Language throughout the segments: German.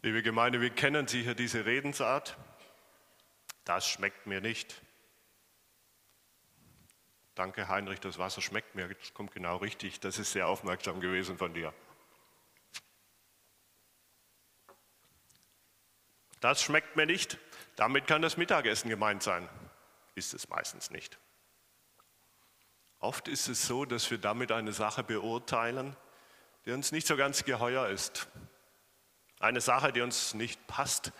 Liebe Gemeinde, wir kennen sicher diese Redensart. Das schmeckt mir nicht. Danke, Heinrich, das Wasser schmeckt mir. Das kommt genau richtig. Das ist sehr aufmerksam gewesen von dir. Das schmeckt mir nicht. Damit kann das Mittagessen gemeint sein. Ist es meistens nicht. Oft ist es so, dass wir damit eine Sache beurteilen, die uns nicht so ganz geheuer ist. Eine Sache, die uns nicht passt,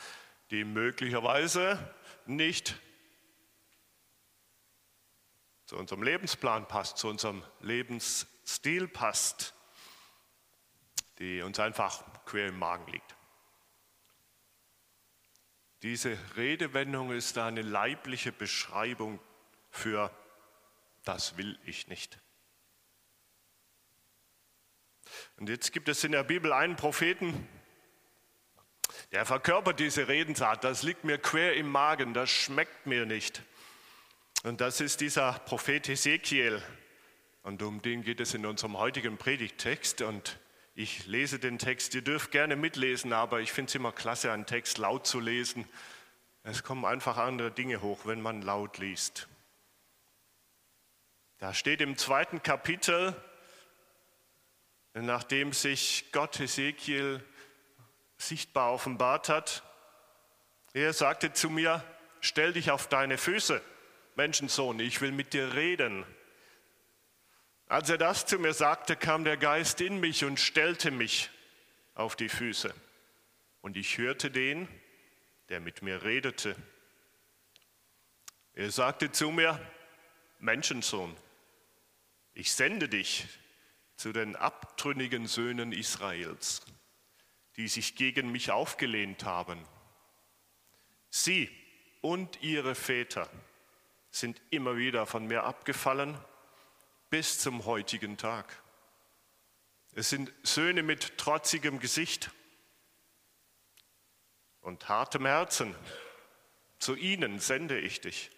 die möglicherweise nicht zu unserem Lebensplan passt, zu unserem Lebensstil passt, die uns einfach quer im Magen liegt. Diese Redewendung ist eine leibliche Beschreibung für das will ich nicht. Und jetzt gibt es in der Bibel einen Propheten, der verkörpert diese Redensart, das liegt mir quer im Magen, das schmeckt mir nicht. Und das ist dieser Prophet Ezekiel. Und um den geht es in unserem heutigen Predigttext. Und ich lese den Text, ihr dürft gerne mitlesen, aber ich finde es immer klasse, einen Text laut zu lesen. Es kommen einfach andere Dinge hoch, wenn man laut liest. Da steht im zweiten Kapitel, nachdem sich Gott Ezekiel sichtbar offenbart hat. Er sagte zu mir, stell dich auf deine Füße, Menschensohn, ich will mit dir reden. Als er das zu mir sagte, kam der Geist in mich und stellte mich auf die Füße. Und ich hörte den, der mit mir redete. Er sagte zu mir, Menschensohn, ich sende dich zu den abtrünnigen Söhnen Israels die sich gegen mich aufgelehnt haben. Sie und ihre Väter sind immer wieder von mir abgefallen bis zum heutigen Tag. Es sind Söhne mit trotzigem Gesicht und hartem Herzen. Zu ihnen sende ich dich.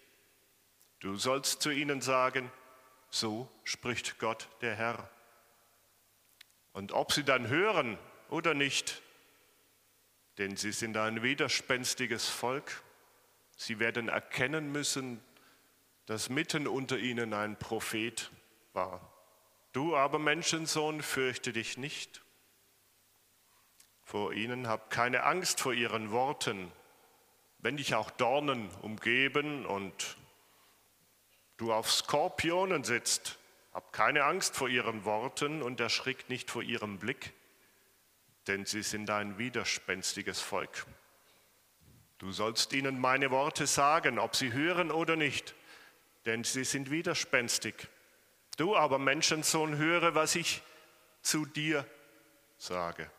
Du sollst zu ihnen sagen, so spricht Gott der Herr. Und ob sie dann hören oder nicht, denn sie sind ein widerspenstiges Volk. Sie werden erkennen müssen, dass mitten unter ihnen ein Prophet war. Du aber Menschensohn, fürchte dich nicht vor ihnen, hab keine Angst vor ihren Worten, wenn dich auch Dornen umgeben und du auf Skorpionen sitzt, hab keine Angst vor ihren Worten und erschrick nicht vor ihrem Blick denn sie sind ein widerspenstiges Volk. Du sollst ihnen meine Worte sagen, ob sie hören oder nicht, denn sie sind widerspenstig. Du aber, Menschensohn, höre, was ich zu dir sage.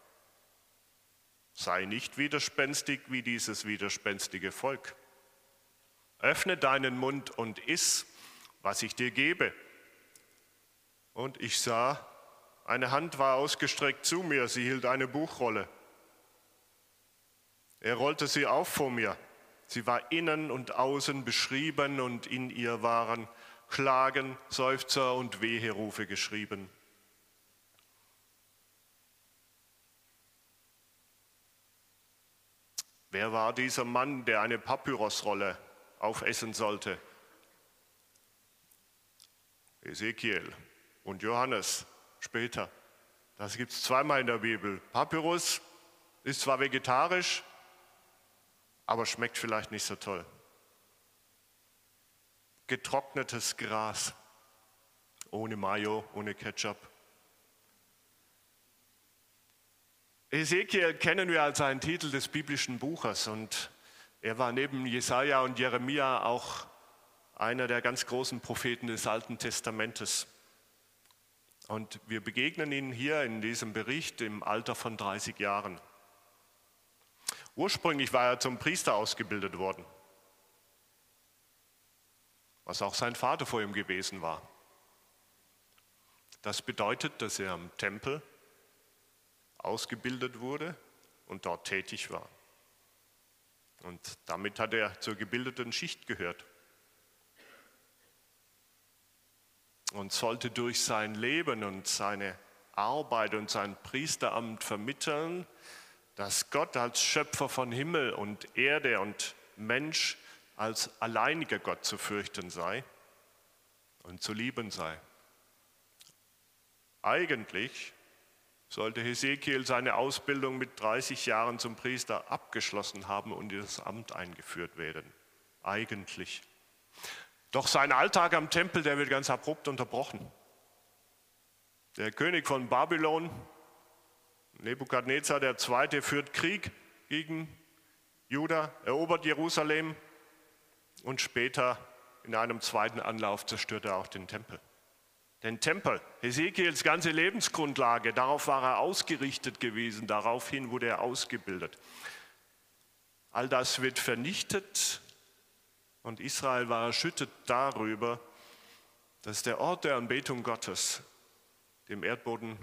Sei nicht widerspenstig wie dieses widerspenstige Volk. Öffne deinen Mund und iss, was ich dir gebe. Und ich sah, eine Hand war ausgestreckt zu mir, sie hielt eine Buchrolle. Er rollte sie auf vor mir. Sie war innen und außen beschrieben und in ihr waren Klagen, Seufzer und Weherufe geschrieben. Wer war dieser Mann, der eine Papyrusrolle aufessen sollte? Ezekiel und Johannes später. Das gibt es zweimal in der Bibel. Papyrus ist zwar vegetarisch, aber schmeckt vielleicht nicht so toll. Getrocknetes Gras, ohne Mayo, ohne Ketchup. Ezekiel kennen wir als einen Titel des biblischen Buches und er war neben Jesaja und Jeremia auch einer der ganz großen Propheten des Alten Testamentes. Und wir begegnen ihnen hier in diesem Bericht im Alter von 30 Jahren. Ursprünglich war er zum Priester ausgebildet worden, was auch sein Vater vor ihm gewesen war. Das bedeutet, dass er am Tempel ausgebildet wurde und dort tätig war. Und damit hat er zur gebildeten Schicht gehört. Und sollte durch sein Leben und seine Arbeit und sein Priesteramt vermitteln, dass Gott als Schöpfer von Himmel und Erde und Mensch als alleiniger Gott zu fürchten sei und zu lieben sei. Eigentlich sollte Hesekiel seine Ausbildung mit 30 Jahren zum Priester abgeschlossen haben und in das Amt eingeführt werden. Eigentlich. Doch sein Alltag am Tempel, der wird ganz abrupt unterbrochen. Der König von Babylon, Nebukadnezar II., führt Krieg gegen Juda, erobert Jerusalem und später in einem zweiten Anlauf zerstört er auch den Tempel. Den Tempel, Hesekiels ganze Lebensgrundlage, darauf war er ausgerichtet gewesen, daraufhin wurde er ausgebildet. All das wird vernichtet und Israel war erschüttert darüber, dass der Ort der Anbetung Gottes dem Erdboden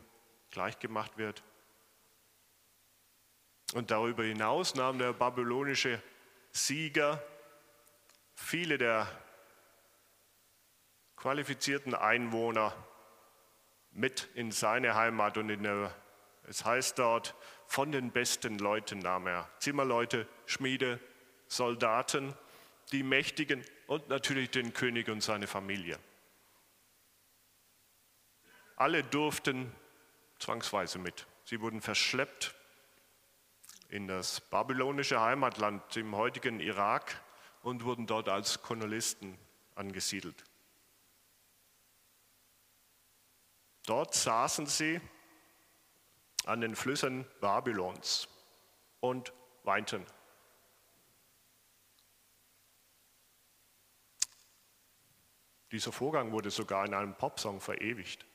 gleichgemacht wird. Und darüber hinaus nahm der babylonische Sieger viele der qualifizierten Einwohner mit in seine Heimat und in der, es heißt dort, von den besten Leuten nahm er Zimmerleute, Schmiede, Soldaten, die Mächtigen und natürlich den König und seine Familie. Alle durften zwangsweise mit. Sie wurden verschleppt in das babylonische Heimatland im heutigen Irak und wurden dort als Kolonisten angesiedelt. Dort saßen sie an den Flüssen Babylons und weinten. Dieser Vorgang wurde sogar in einem Popsong verewigt.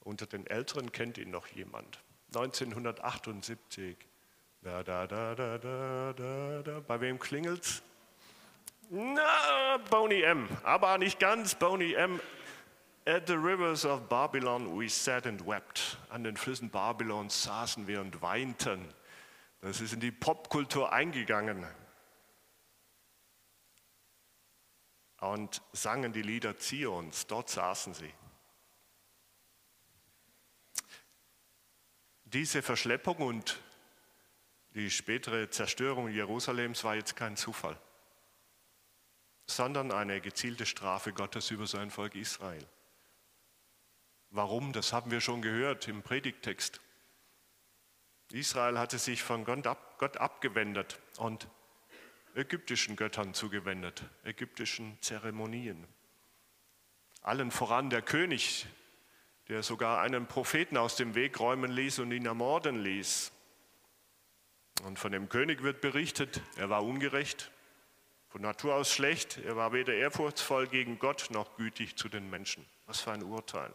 Unter den Älteren kennt ihn noch jemand. 1978. Da, da, da, da, da, da, da. Bei wem klingelt's? Na, Boney M. Aber nicht ganz Boney M. At the rivers of Babylon we sat and wept. An den Flüssen Babylons saßen wir und weinten. Das ist in die Popkultur eingegangen. Und sangen die Lieder Zions. Dort saßen sie. Diese Verschleppung und die spätere Zerstörung Jerusalems war jetzt kein Zufall, sondern eine gezielte Strafe Gottes über sein Volk Israel. Warum? Das haben wir schon gehört im Predigtext. Israel hatte sich von Gott, ab, Gott abgewendet und ägyptischen Göttern zugewendet, ägyptischen Zeremonien. Allen voran der König, der sogar einen Propheten aus dem Weg räumen ließ und ihn ermorden ließ. Und von dem König wird berichtet, er war ungerecht, von Natur aus schlecht, er war weder ehrfurchtsvoll gegen Gott noch gütig zu den Menschen. Was für ein Urteil.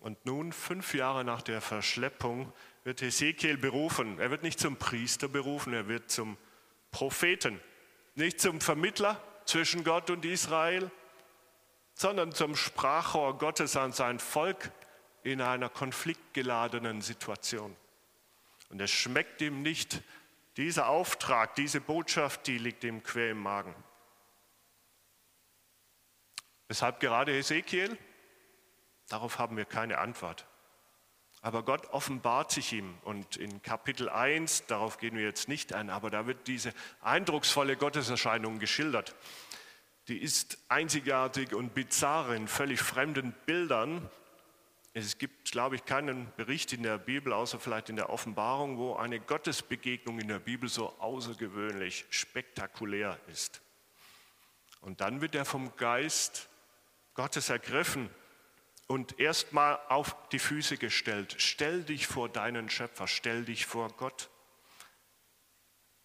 Und nun, fünf Jahre nach der Verschleppung, wird Hesekiel berufen. Er wird nicht zum Priester berufen, er wird zum Propheten. Nicht zum Vermittler zwischen Gott und Israel, sondern zum Sprachrohr Gottes an sein Volk in einer konfliktgeladenen Situation. Und es schmeckt ihm nicht, dieser Auftrag, diese Botschaft, die liegt ihm quer im Magen. Weshalb gerade Ezekiel? Darauf haben wir keine Antwort. Aber Gott offenbart sich ihm und in Kapitel 1, darauf gehen wir jetzt nicht ein, aber da wird diese eindrucksvolle Gotteserscheinung geschildert. Die ist einzigartig und bizarr in völlig fremden Bildern. Es gibt, glaube ich, keinen Bericht in der Bibel, außer vielleicht in der Offenbarung, wo eine Gottesbegegnung in der Bibel so außergewöhnlich spektakulär ist. Und dann wird er vom Geist Gottes ergriffen und erstmal auf die Füße gestellt. Stell dich vor deinen Schöpfer, stell dich vor Gott.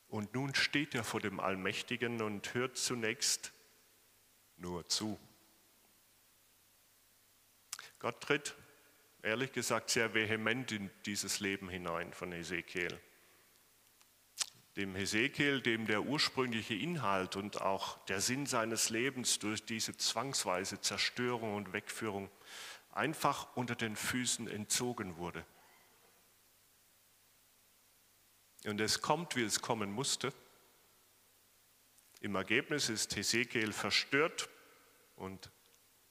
Und nun steht er vor dem Allmächtigen und hört zunächst nur zu. Gott tritt, ehrlich gesagt, sehr vehement in dieses Leben hinein von Ezekiel. Dem Hesekiel, dem der ursprüngliche Inhalt und auch der Sinn seines Lebens durch diese zwangsweise Zerstörung und Wegführung einfach unter den Füßen entzogen wurde. Und es kommt, wie es kommen musste. Im Ergebnis ist Hesekiel verstört und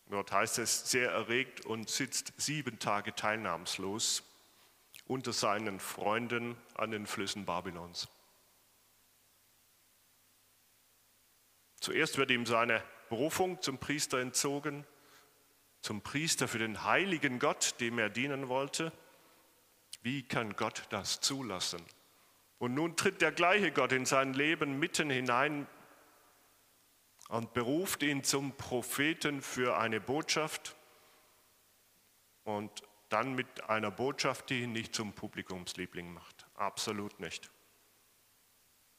dort heißt es sehr erregt und sitzt sieben Tage teilnahmslos, unter seinen Freunden an den Flüssen Babylons. Zuerst wird ihm seine Berufung zum Priester entzogen, zum Priester für den heiligen Gott, dem er dienen wollte. Wie kann Gott das zulassen? Und nun tritt der gleiche Gott in sein Leben mitten hinein und beruft ihn zum Propheten für eine Botschaft und dann mit einer Botschaft, die ihn nicht zum Publikumsliebling macht. Absolut nicht.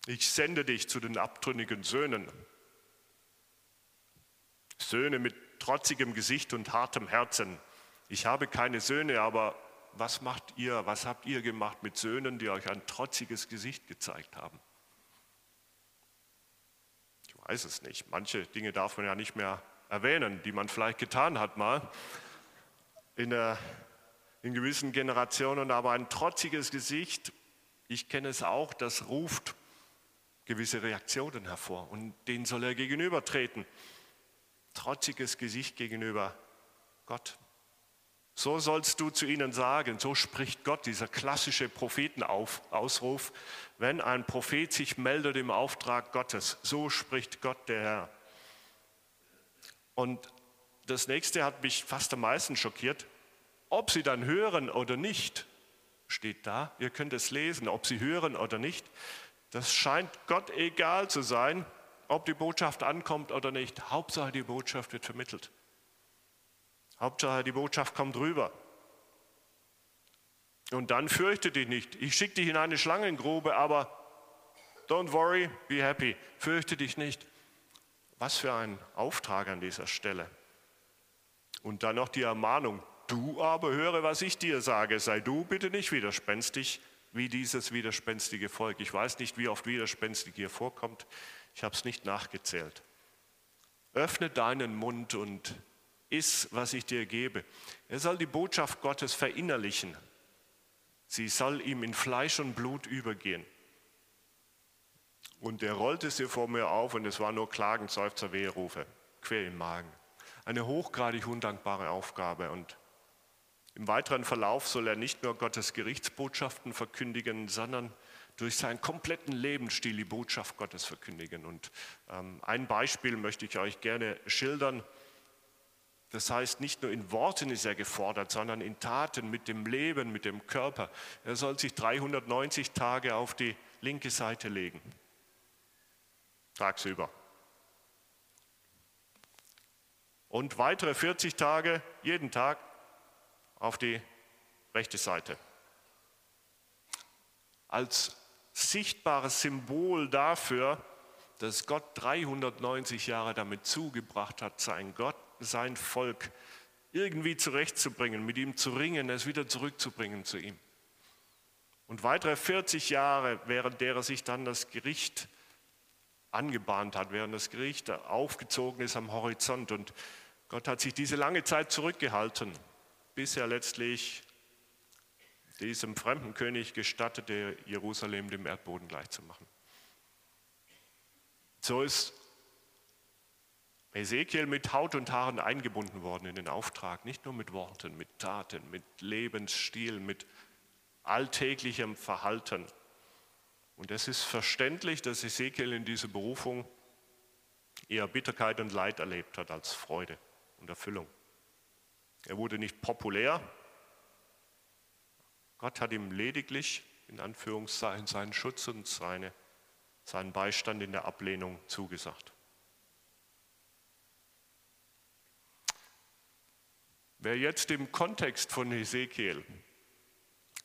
Ich sende dich zu den abtrünnigen Söhnen. Söhne mit trotzigem Gesicht und hartem Herzen. Ich habe keine Söhne, aber was macht ihr, was habt ihr gemacht mit Söhnen, die euch ein trotziges Gesicht gezeigt haben? Ich weiß es nicht. Manche Dinge darf man ja nicht mehr erwähnen, die man vielleicht getan hat mal in, der, in gewissen Generationen, aber ein trotziges Gesicht, ich kenne es auch, das ruft gewisse Reaktionen hervor und denen soll er gegenübertreten. Trotziges Gesicht gegenüber Gott. So sollst du zu ihnen sagen, so spricht Gott, dieser klassische Prophetenausruf, wenn ein Prophet sich meldet im Auftrag Gottes, so spricht Gott der Herr. Und das nächste hat mich fast am meisten schockiert. Ob sie dann hören oder nicht, steht da. Ihr könnt es lesen, ob sie hören oder nicht. Das scheint Gott egal zu sein, ob die Botschaft ankommt oder nicht. Hauptsache die Botschaft wird vermittelt. Hauptsache, die Botschaft kommt rüber. Und dann fürchte dich nicht. Ich schicke dich in eine Schlangengrube, aber don't worry, be happy. Fürchte dich nicht. Was für ein Auftrag an dieser Stelle. Und dann noch die Ermahnung, du aber höre, was ich dir sage, sei du bitte nicht widerspenstig wie dieses widerspenstige Volk. Ich weiß nicht, wie oft widerspenstig hier vorkommt, ich habe es nicht nachgezählt. Öffne deinen Mund und iss, was ich dir gebe. Er soll die Botschaft Gottes verinnerlichen. Sie soll ihm in Fleisch und Blut übergehen. Und er rollte sie vor mir auf und es war nur Klagen, Seufzer, Weherufe, quer im Magen. Eine hochgradig undankbare Aufgabe und im weiteren Verlauf soll er nicht nur Gottes Gerichtsbotschaften verkündigen, sondern durch seinen kompletten Lebensstil die Botschaft Gottes verkündigen. Und ähm, ein Beispiel möchte ich euch gerne schildern. Das heißt, nicht nur in Worten ist er gefordert, sondern in Taten, mit dem Leben, mit dem Körper. Er soll sich 390 Tage auf die linke Seite legen, tagsüber. Und weitere 40 Tage jeden Tag auf die rechte Seite. Als sichtbares Symbol dafür, dass Gott 390 Jahre damit zugebracht hat, sein Gott sein Volk irgendwie zurechtzubringen, mit ihm zu ringen, es wieder zurückzubringen zu ihm. Und weitere 40 Jahre, während derer sich dann das Gericht angebahnt hat, während das Gericht aufgezogen ist am Horizont. Und Gott hat sich diese lange Zeit zurückgehalten, bis er letztlich diesem fremden König gestattete, Jerusalem dem Erdboden gleichzumachen. So ist Ezekiel mit Haut und Haaren eingebunden worden in den Auftrag, nicht nur mit Worten, mit Taten, mit Lebensstil, mit alltäglichem Verhalten. Und es ist verständlich, dass Ezekiel in dieser Berufung eher Bitterkeit und Leid erlebt hat als Freude und Erfüllung. Er wurde nicht populär. Gott hat ihm lediglich, in Anführungszeichen, seinen Schutz und seine, seinen Beistand in der Ablehnung zugesagt. Wer jetzt im Kontext von Ezekiel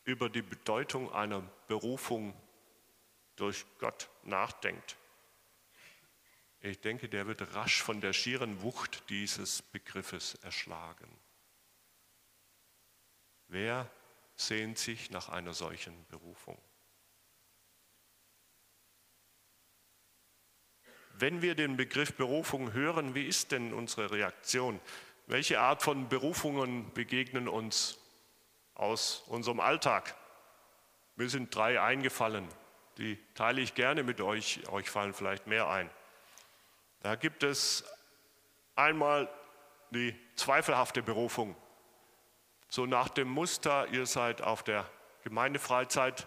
über die Bedeutung einer Berufung durch Gott nachdenkt, ich denke, der wird rasch von der schieren Wucht dieses Begriffes erschlagen. Wer sehnt sich nach einer solchen Berufung? Wenn wir den Begriff Berufung hören, wie ist denn unsere Reaktion? Welche Art von Berufungen begegnen uns aus unserem Alltag? Mir sind drei eingefallen, die teile ich gerne mit euch, euch fallen vielleicht mehr ein. Da gibt es einmal die zweifelhafte Berufung. So nach dem Muster, ihr seid auf der Gemeindefreizeit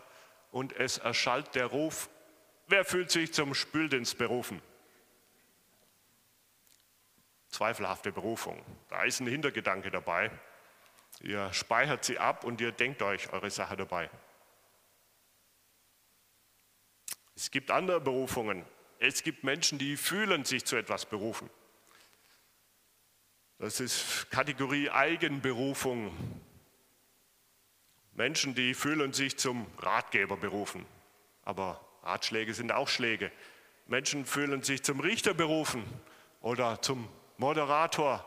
und es erschallt der Ruf, wer fühlt sich zum Spüldienst berufen? Zweifelhafte Berufung. Da ist ein Hintergedanke dabei. Ihr speichert sie ab und ihr denkt euch eure Sache dabei. Es gibt andere Berufungen. Es gibt Menschen, die fühlen sich zu etwas berufen. Das ist Kategorie Eigenberufung. Menschen, die fühlen sich zum Ratgeber berufen. Aber Ratschläge sind auch Schläge. Menschen fühlen sich zum Richter berufen oder zum Moderator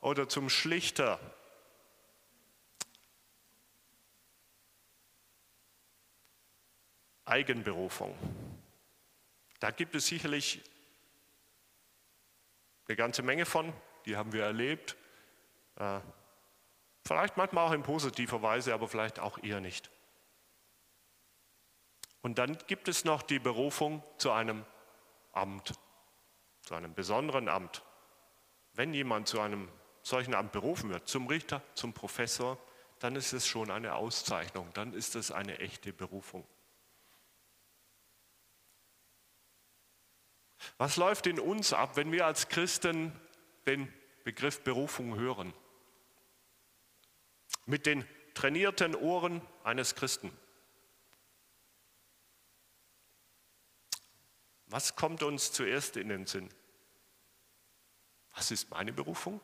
oder zum Schlichter. Eigenberufung. Da gibt es sicherlich eine ganze Menge von, die haben wir erlebt. Äh, vielleicht manchmal auch in positiver Weise, aber vielleicht auch eher nicht. Und dann gibt es noch die Berufung zu einem Amt, zu einem besonderen Amt. Wenn jemand zu einem solchen Amt berufen wird, zum Richter, zum Professor, dann ist es schon eine Auszeichnung, dann ist es eine echte Berufung. Was läuft in uns ab, wenn wir als Christen den Begriff Berufung hören? Mit den trainierten Ohren eines Christen. Was kommt uns zuerst in den Sinn? Was ist meine Berufung?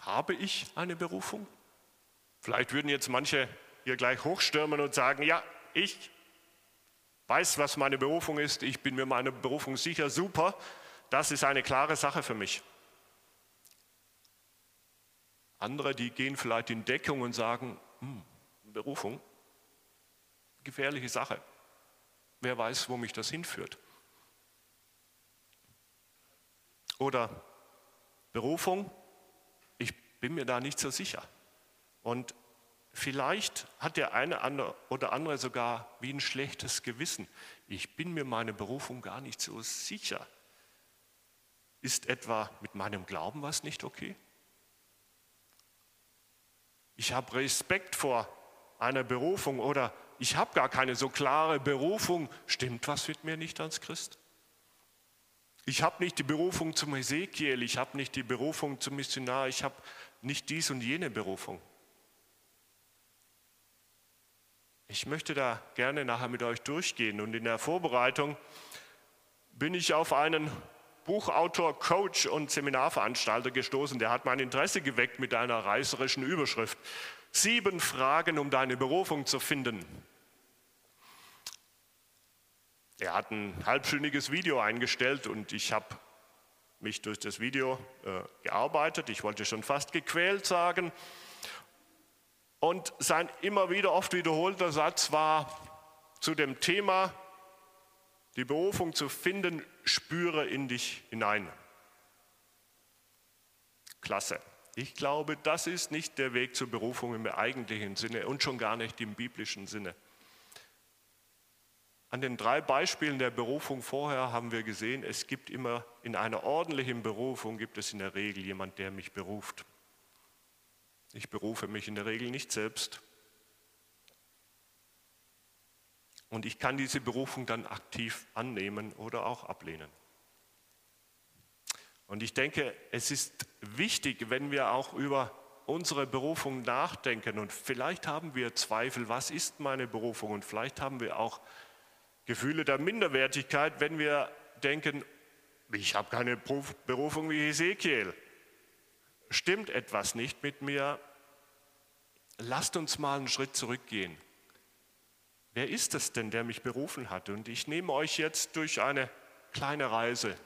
Habe ich eine Berufung? Vielleicht würden jetzt manche hier gleich hochstürmen und sagen, ja, ich weiß, was meine Berufung ist, ich bin mir meiner Berufung sicher, super, das ist eine klare Sache für mich. Andere, die gehen vielleicht in Deckung und sagen, hm, Berufung, gefährliche Sache. Wer weiß, wo mich das hinführt. Oder Berufung, ich bin mir da nicht so sicher. Und Vielleicht hat der eine oder andere sogar wie ein schlechtes Gewissen. Ich bin mir meine Berufung gar nicht so sicher. Ist etwa mit meinem Glauben was nicht okay? Ich habe Respekt vor einer Berufung oder ich habe gar keine so klare Berufung. Stimmt was mit mir nicht als Christ? Ich habe nicht die Berufung zum Ezekiel, ich habe nicht die Berufung zum Missionar, ich habe nicht dies und jene Berufung. Ich möchte da gerne nachher mit euch durchgehen und in der Vorbereitung bin ich auf einen Buchautor, Coach und Seminarveranstalter gestoßen. Der hat mein Interesse geweckt mit einer reißerischen Überschrift. Sieben Fragen, um deine Berufung zu finden. Er hat ein halbstündiges Video eingestellt und ich habe mich durch das Video äh, gearbeitet. Ich wollte schon fast gequält sagen. Und sein immer wieder oft wiederholter Satz war zu dem Thema, die Berufung zu finden, spüre in dich hinein. Klasse. Ich glaube, das ist nicht der Weg zur Berufung im eigentlichen Sinne und schon gar nicht im biblischen Sinne. An den drei Beispielen der Berufung vorher haben wir gesehen, es gibt immer in einer ordentlichen Berufung gibt es in der Regel jemand, der mich beruft. Ich berufe mich in der Regel nicht selbst. Und ich kann diese Berufung dann aktiv annehmen oder auch ablehnen. Und ich denke, es ist wichtig, wenn wir auch über unsere Berufung nachdenken und vielleicht haben wir Zweifel, was ist meine Berufung und vielleicht haben wir auch Gefühle der Minderwertigkeit, wenn wir denken, ich habe keine Berufung wie Ezekiel stimmt etwas nicht mit mir, lasst uns mal einen Schritt zurückgehen. Wer ist es denn, der mich berufen hat? Und ich nehme euch jetzt durch eine kleine Reise.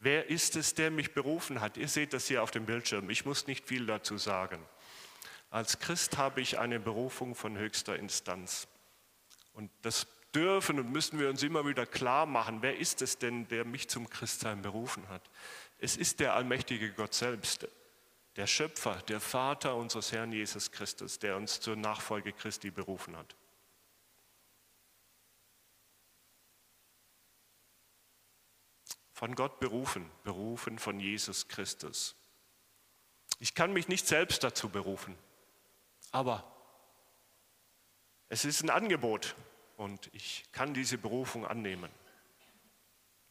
Wer ist es, der mich berufen hat? Ihr seht das hier auf dem Bildschirm. Ich muss nicht viel dazu sagen. Als Christ habe ich eine Berufung von höchster Instanz. Und das dürfen und müssen wir uns immer wieder klar machen. Wer ist es denn, der mich zum Christsein berufen hat? Es ist der allmächtige Gott selbst, der Schöpfer, der Vater unseres Herrn Jesus Christus, der uns zur Nachfolge Christi berufen hat. Von Gott berufen, berufen von Jesus Christus. Ich kann mich nicht selbst dazu berufen, aber es ist ein Angebot und ich kann diese Berufung annehmen.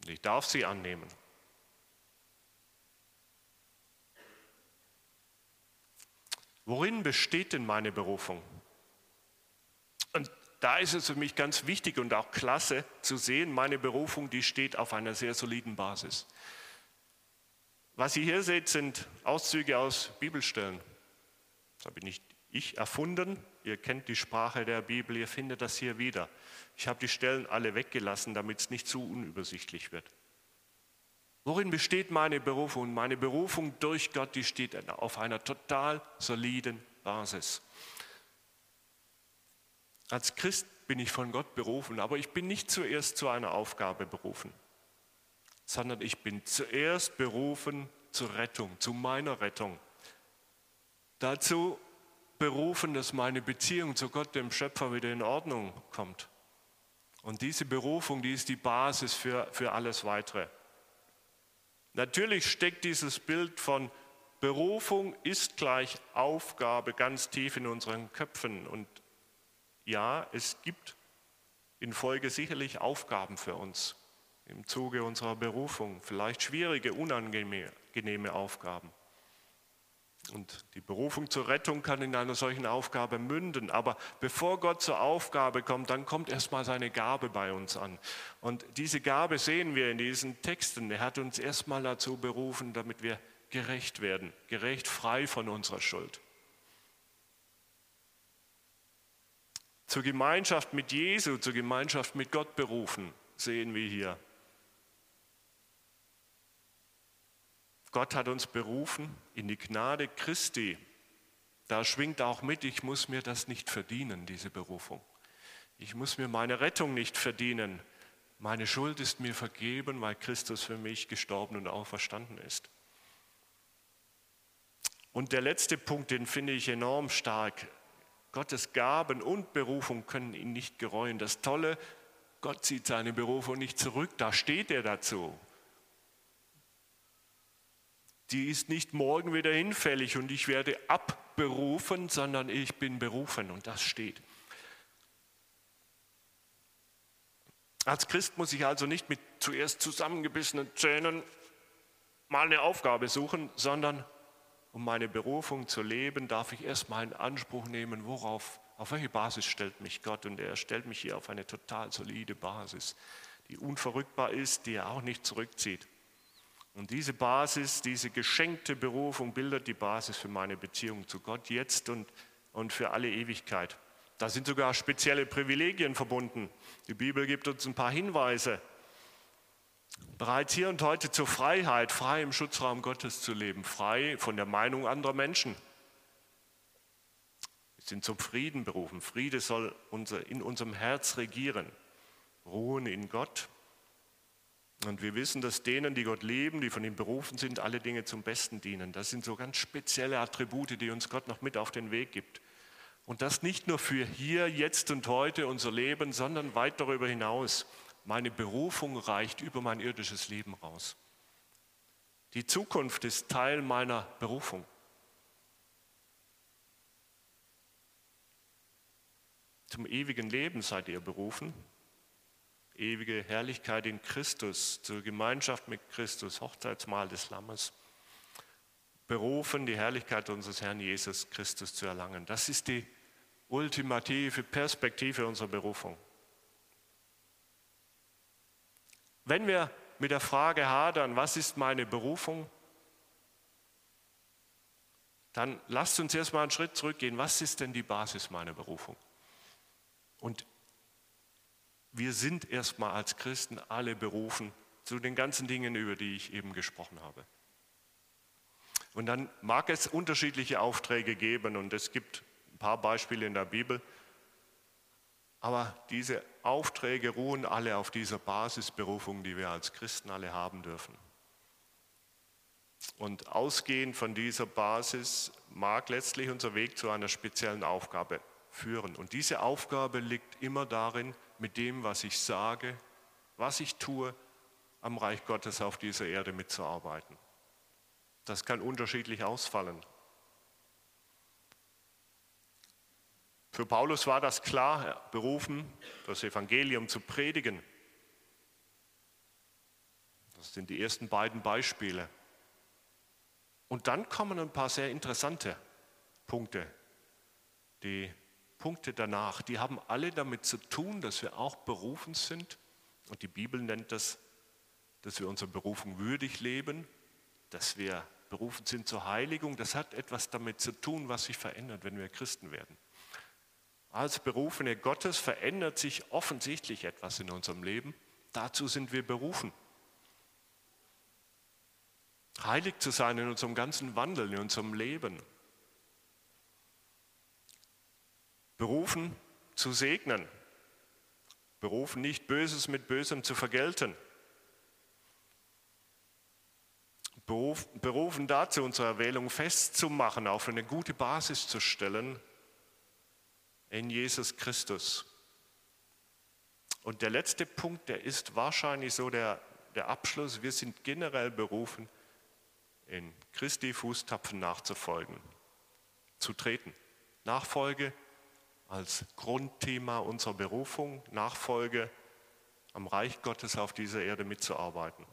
Und ich darf sie annehmen. Worin besteht denn meine Berufung? Und da ist es für mich ganz wichtig und auch klasse zu sehen, meine Berufung, die steht auf einer sehr soliden Basis. Was ihr hier seht, sind Auszüge aus Bibelstellen. Das habe ich nicht ich erfunden. Ihr kennt die Sprache der Bibel, ihr findet das hier wieder. Ich habe die Stellen alle weggelassen, damit es nicht zu unübersichtlich wird. Worin besteht meine Berufung? Meine Berufung durch Gott, die steht auf einer total soliden Basis. Als Christ bin ich von Gott berufen, aber ich bin nicht zuerst zu einer Aufgabe berufen sondern ich bin zuerst berufen zur Rettung, zu meiner Rettung. Dazu berufen, dass meine Beziehung zu Gott, dem Schöpfer, wieder in Ordnung kommt. Und diese Berufung, die ist die Basis für, für alles Weitere. Natürlich steckt dieses Bild von Berufung ist gleich Aufgabe ganz tief in unseren Köpfen. Und ja, es gibt in Folge sicherlich Aufgaben für uns im Zuge unserer Berufung, vielleicht schwierige, unangenehme Aufgaben. Und die Berufung zur Rettung kann in einer solchen Aufgabe münden. Aber bevor Gott zur Aufgabe kommt, dann kommt erstmal seine Gabe bei uns an. Und diese Gabe sehen wir in diesen Texten. Er hat uns erstmal dazu berufen, damit wir gerecht werden, gerecht frei von unserer Schuld. Zur Gemeinschaft mit Jesu, zur Gemeinschaft mit Gott berufen, sehen wir hier. Gott hat uns berufen in die Gnade Christi. Da schwingt auch mit, ich muss mir das nicht verdienen, diese Berufung. Ich muss mir meine Rettung nicht verdienen. Meine Schuld ist mir vergeben, weil Christus für mich gestorben und auferstanden ist. Und der letzte Punkt, den finde ich enorm stark. Gottes Gaben und Berufung können ihn nicht gereuen. Das Tolle, Gott zieht seine Berufung nicht zurück, da steht er dazu die ist nicht morgen wieder hinfällig und ich werde abberufen, sondern ich bin berufen und das steht. Als Christ muss ich also nicht mit zuerst zusammengebissenen Zähnen mal eine Aufgabe suchen, sondern um meine Berufung zu leben, darf ich erstmal in Anspruch nehmen, worauf, auf welche Basis stellt mich Gott. Und er stellt mich hier auf eine total solide Basis, die unverrückbar ist, die er auch nicht zurückzieht. Und diese Basis, diese geschenkte Berufung bildet die Basis für meine Beziehung zu Gott jetzt und, und für alle Ewigkeit. Da sind sogar spezielle Privilegien verbunden. Die Bibel gibt uns ein paar Hinweise. Bereits hier und heute zur Freiheit, frei im Schutzraum Gottes zu leben, frei von der Meinung anderer Menschen. Wir sind zum Frieden berufen. Friede soll unser, in unserem Herz regieren. Ruhen in Gott und wir wissen, dass denen, die Gott lieben, die von ihm berufen sind, alle Dinge zum Besten dienen. Das sind so ganz spezielle Attribute, die uns Gott noch mit auf den Weg gibt. Und das nicht nur für hier, jetzt und heute unser Leben, sondern weit darüber hinaus. Meine Berufung reicht über mein irdisches Leben raus. Die Zukunft ist Teil meiner Berufung. Zum ewigen Leben seid ihr berufen, ewige Herrlichkeit in Christus, zur Gemeinschaft mit Christus, Hochzeitsmahl des Lammes, berufen, die Herrlichkeit unseres Herrn Jesus Christus zu erlangen. Das ist die ultimative Perspektive unserer Berufung. Wenn wir mit der Frage hadern, was ist meine Berufung, dann lasst uns erstmal einen Schritt zurückgehen. Was ist denn die Basis meiner Berufung? Und wir sind erstmal als Christen alle berufen zu den ganzen Dingen, über die ich eben gesprochen habe. Und dann mag es unterschiedliche Aufträge geben und es gibt ein paar Beispiele in der Bibel, aber diese Aufträge ruhen alle auf dieser Basisberufung, die wir als Christen alle haben dürfen. Und ausgehend von dieser Basis mag letztlich unser Weg zu einer speziellen Aufgabe führen. Und diese Aufgabe liegt immer darin, mit dem, was ich sage, was ich tue, am Reich Gottes auf dieser Erde mitzuarbeiten. Das kann unterschiedlich ausfallen. Für Paulus war das klar, berufen, das Evangelium zu predigen. Das sind die ersten beiden Beispiele. Und dann kommen ein paar sehr interessante Punkte. Die Punkte danach, die haben alle damit zu tun, dass wir auch berufen sind. Und die Bibel nennt das, dass wir unsere Berufung würdig leben, dass wir berufen sind zur Heiligung. Das hat etwas damit zu tun, was sich verändert, wenn wir Christen werden. Als Berufene Gottes verändert sich offensichtlich etwas in unserem Leben. Dazu sind wir berufen heilig zu sein in unserem ganzen Wandel, in unserem Leben. Berufen zu segnen. Berufen nicht Böses mit Bösem zu vergelten. Berufen dazu, unsere Erwählung festzumachen, auf eine gute Basis zu stellen in Jesus Christus. Und der letzte Punkt, der ist wahrscheinlich so der, der Abschluss. Wir sind generell berufen, in Christi Fußtapfen nachzufolgen, zu treten. Nachfolge als Grundthema unserer Berufung, Nachfolge am Reich Gottes auf dieser Erde mitzuarbeiten.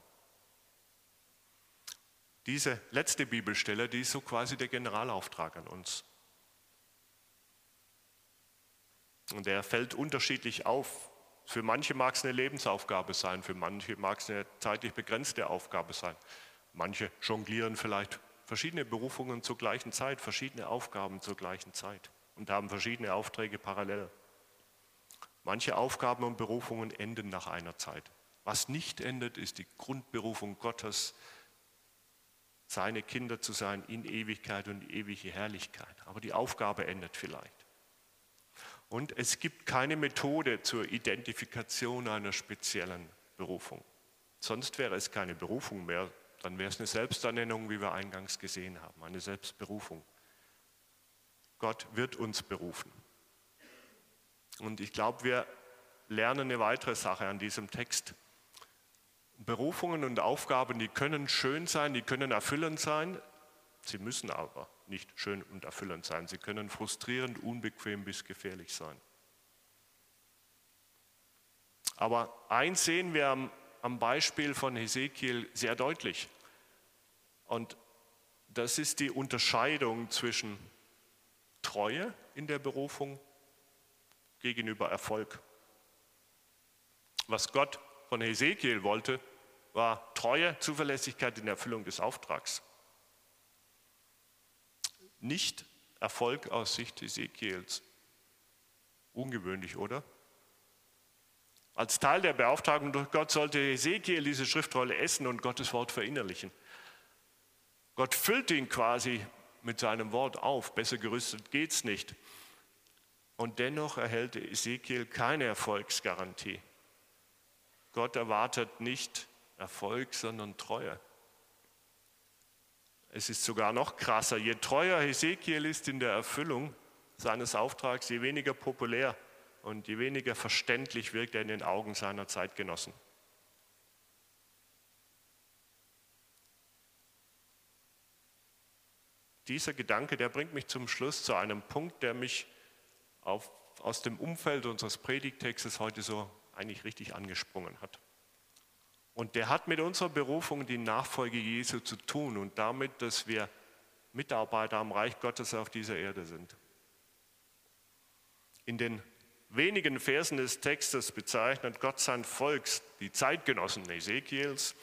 Diese letzte Bibelstelle, die ist so quasi der Generalauftrag an uns. Und der fällt unterschiedlich auf. Für manche mag es eine Lebensaufgabe sein, für manche mag es eine zeitlich begrenzte Aufgabe sein. Manche jonglieren vielleicht verschiedene Berufungen zur gleichen Zeit, verschiedene Aufgaben zur gleichen Zeit und haben verschiedene Aufträge parallel. Manche Aufgaben und Berufungen enden nach einer Zeit. Was nicht endet, ist die Grundberufung Gottes, seine Kinder zu sein in Ewigkeit und ewige Herrlichkeit. Aber die Aufgabe endet vielleicht. Und es gibt keine Methode zur Identifikation einer speziellen Berufung. Sonst wäre es keine Berufung mehr, dann wäre es eine Selbsternennung, wie wir eingangs gesehen haben, eine Selbstberufung. Gott wird uns berufen. Und ich glaube, wir lernen eine weitere Sache an diesem Text. Berufungen und Aufgaben, die können schön sein, die können erfüllend sein, sie müssen aber nicht schön und erfüllend sein. Sie können frustrierend, unbequem bis gefährlich sein. Aber eins sehen wir am, am Beispiel von Hesekiel sehr deutlich. Und das ist die Unterscheidung zwischen Treue in der Berufung gegenüber Erfolg. Was Gott von Hesekiel wollte, war Treue, Zuverlässigkeit in der Erfüllung des Auftrags. Nicht Erfolg aus Sicht Hesekiels. Ungewöhnlich, oder? Als Teil der Beauftragung durch Gott sollte Hesekiel diese Schriftrolle essen und Gottes Wort verinnerlichen. Gott füllt ihn quasi mit seinem Wort auf. Besser gerüstet geht es nicht. Und dennoch erhält Ezekiel keine Erfolgsgarantie. Gott erwartet nicht Erfolg, sondern Treue. Es ist sogar noch krasser. Je treuer Ezekiel ist in der Erfüllung seines Auftrags, je weniger populär und je weniger verständlich wirkt er in den Augen seiner Zeitgenossen. Dieser Gedanke, der bringt mich zum Schluss zu einem Punkt, der mich auf, aus dem Umfeld unseres Predigtextes heute so eigentlich richtig angesprungen hat. Und der hat mit unserer Berufung die Nachfolge Jesu zu tun und damit, dass wir Mitarbeiter am Reich Gottes auf dieser Erde sind. In den wenigen Versen des Textes bezeichnet Gott sein Volk, die Zeitgenossen Ezekiels,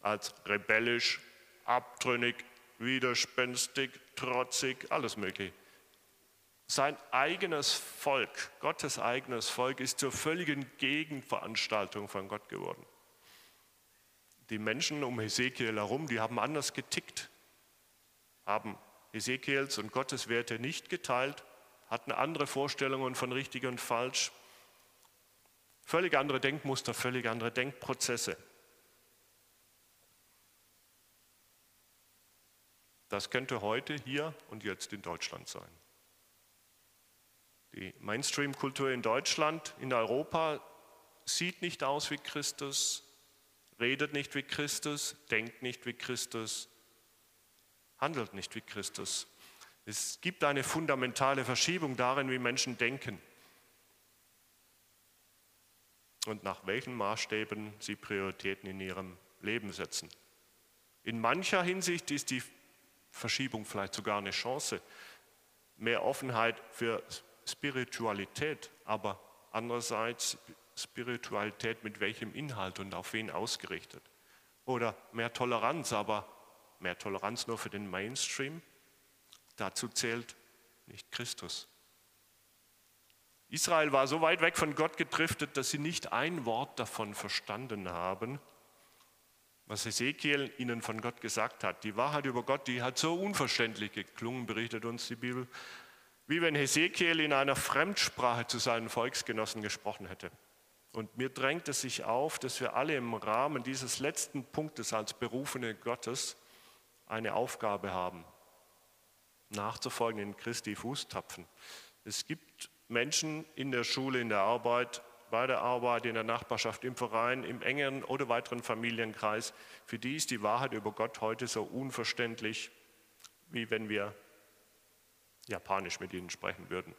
als rebellisch, abtrünnig, widerspenstig, trotzig, alles mögliche. Sein eigenes Volk, Gottes eigenes Volk, ist zur völligen Gegenveranstaltung von Gott geworden. Die Menschen um Hesekiel herum, die haben anders getickt, haben Hesekiels und Gottes Werte nicht geteilt, hatten andere Vorstellungen von richtig und falsch, völlig andere Denkmuster, völlig andere Denkprozesse. Das könnte heute, hier und jetzt in Deutschland sein. Die Mainstream-Kultur in Deutschland, in Europa sieht nicht aus wie Christus, redet nicht wie Christus, denkt nicht wie Christus, handelt nicht wie Christus. Es gibt eine fundamentale Verschiebung darin, wie Menschen denken und nach welchen Maßstäben sie Prioritäten in ihrem Leben setzen. In mancher Hinsicht ist die Verschiebung vielleicht sogar eine Chance, mehr Offenheit für Spiritualität, aber andererseits Spiritualität mit welchem Inhalt und auf wen ausgerichtet. Oder mehr Toleranz, aber mehr Toleranz nur für den Mainstream. Dazu zählt nicht Christus. Israel war so weit weg von Gott gedriftet, dass sie nicht ein Wort davon verstanden haben, was Ezekiel ihnen von Gott gesagt hat. Die Wahrheit über Gott, die hat so unverständlich geklungen, berichtet uns die Bibel, wie wenn Ezekiel in einer Fremdsprache zu seinen Volksgenossen gesprochen hätte. Und mir drängt es sich auf, dass wir alle im Rahmen dieses letzten Punktes als Berufene Gottes eine Aufgabe haben, nachzufolgen in Christi Fußtapfen. Es gibt Menschen in der Schule, in der Arbeit, bei der Arbeit, in der Nachbarschaft, im Verein, im engeren oder weiteren Familienkreis, für die ist die Wahrheit über Gott heute so unverständlich, wie wenn wir Japanisch mit ihnen sprechen würden.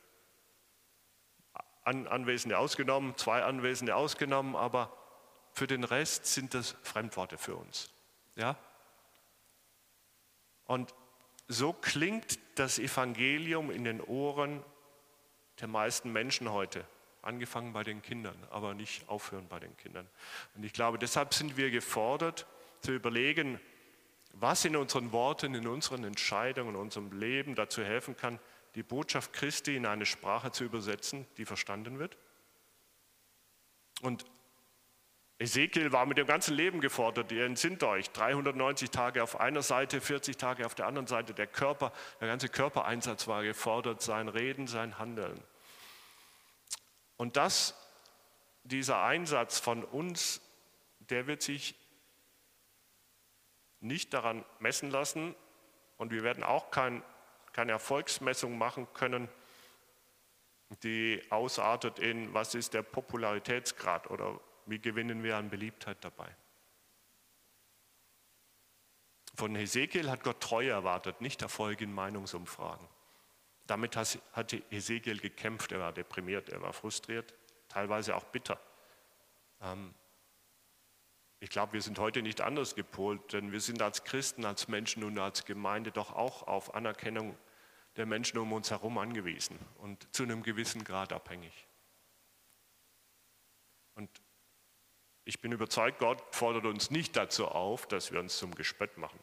An Anwesende ausgenommen, zwei Anwesende ausgenommen, aber für den Rest sind das Fremdworte für uns. Ja? Und so klingt das Evangelium in den Ohren der meisten Menschen heute. Angefangen bei den Kindern, aber nicht aufhören bei den Kindern. Und ich glaube, deshalb sind wir gefordert zu überlegen, was in unseren Worten, in unseren Entscheidungen, in unserem Leben dazu helfen kann, die Botschaft Christi in eine Sprache zu übersetzen, die verstanden wird. Und Ezekiel war mit dem ganzen Leben gefordert. Ihr entsinnt euch, 390 Tage auf einer Seite, 40 Tage auf der anderen Seite. Der Körper, der ganze Körpereinsatz war gefordert, sein Reden, sein Handeln. Und das, dieser Einsatz von uns, der wird sich nicht daran messen lassen und wir werden auch kein, keine Erfolgsmessung machen können, die ausartet in, was ist der Popularitätsgrad oder wie gewinnen wir an Beliebtheit dabei? Von Hesekiel hat Gott Treue erwartet, nicht Erfolg in Meinungsumfragen. Damit hatte Hesekiel gekämpft, er war deprimiert, er war frustriert, teilweise auch bitter. Ähm, ich glaube, wir sind heute nicht anders gepolt, denn wir sind als Christen, als Menschen und als Gemeinde doch auch auf Anerkennung der Menschen um uns herum angewiesen und zu einem gewissen Grad abhängig. Und ich bin überzeugt, Gott fordert uns nicht dazu auf, dass wir uns zum Gespött machen,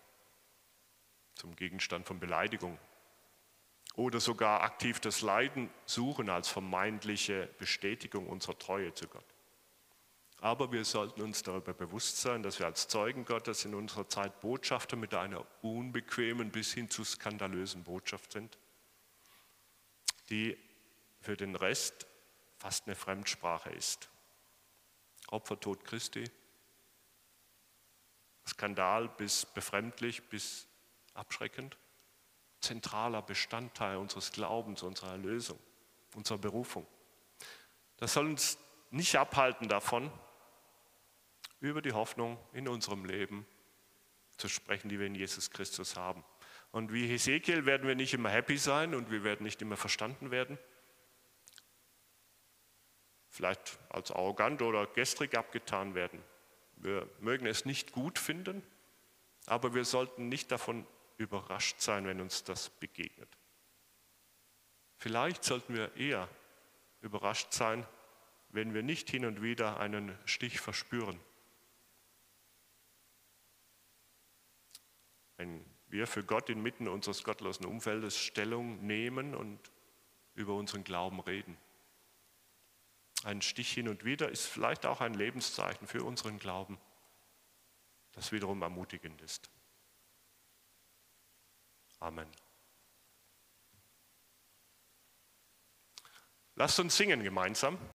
zum Gegenstand von Beleidigung oder sogar aktiv das Leiden suchen als vermeintliche Bestätigung unserer Treue zu Gott. Aber wir sollten uns darüber bewusst sein, dass wir als Zeugen Gottes in unserer Zeit Botschafter mit einer unbequemen bis hin zu skandalösen Botschaft sind, die für den Rest fast eine Fremdsprache ist. Opfertod Christi. Skandal bis befremdlich, bis abschreckend. Zentraler Bestandteil unseres Glaubens, unserer Erlösung, unserer Berufung. Das soll uns nicht abhalten davon, über die Hoffnung in unserem Leben zu sprechen, die wir in Jesus Christus haben. Und wie Hesekiel werden wir nicht immer happy sein und wir werden nicht immer verstanden werden vielleicht als arrogant oder gestrig abgetan werden. Wir mögen es nicht gut finden, aber wir sollten nicht davon überrascht sein, wenn uns das begegnet. Vielleicht sollten wir eher überrascht sein, wenn wir nicht hin und wieder einen Stich verspüren. Wenn wir für Gott inmitten unseres gottlosen Umfeldes Stellung nehmen und über unseren Glauben reden. Ein Stich hin und wieder ist vielleicht auch ein Lebenszeichen für unseren Glauben, das wiederum ermutigend ist. Amen. Lasst uns singen gemeinsam.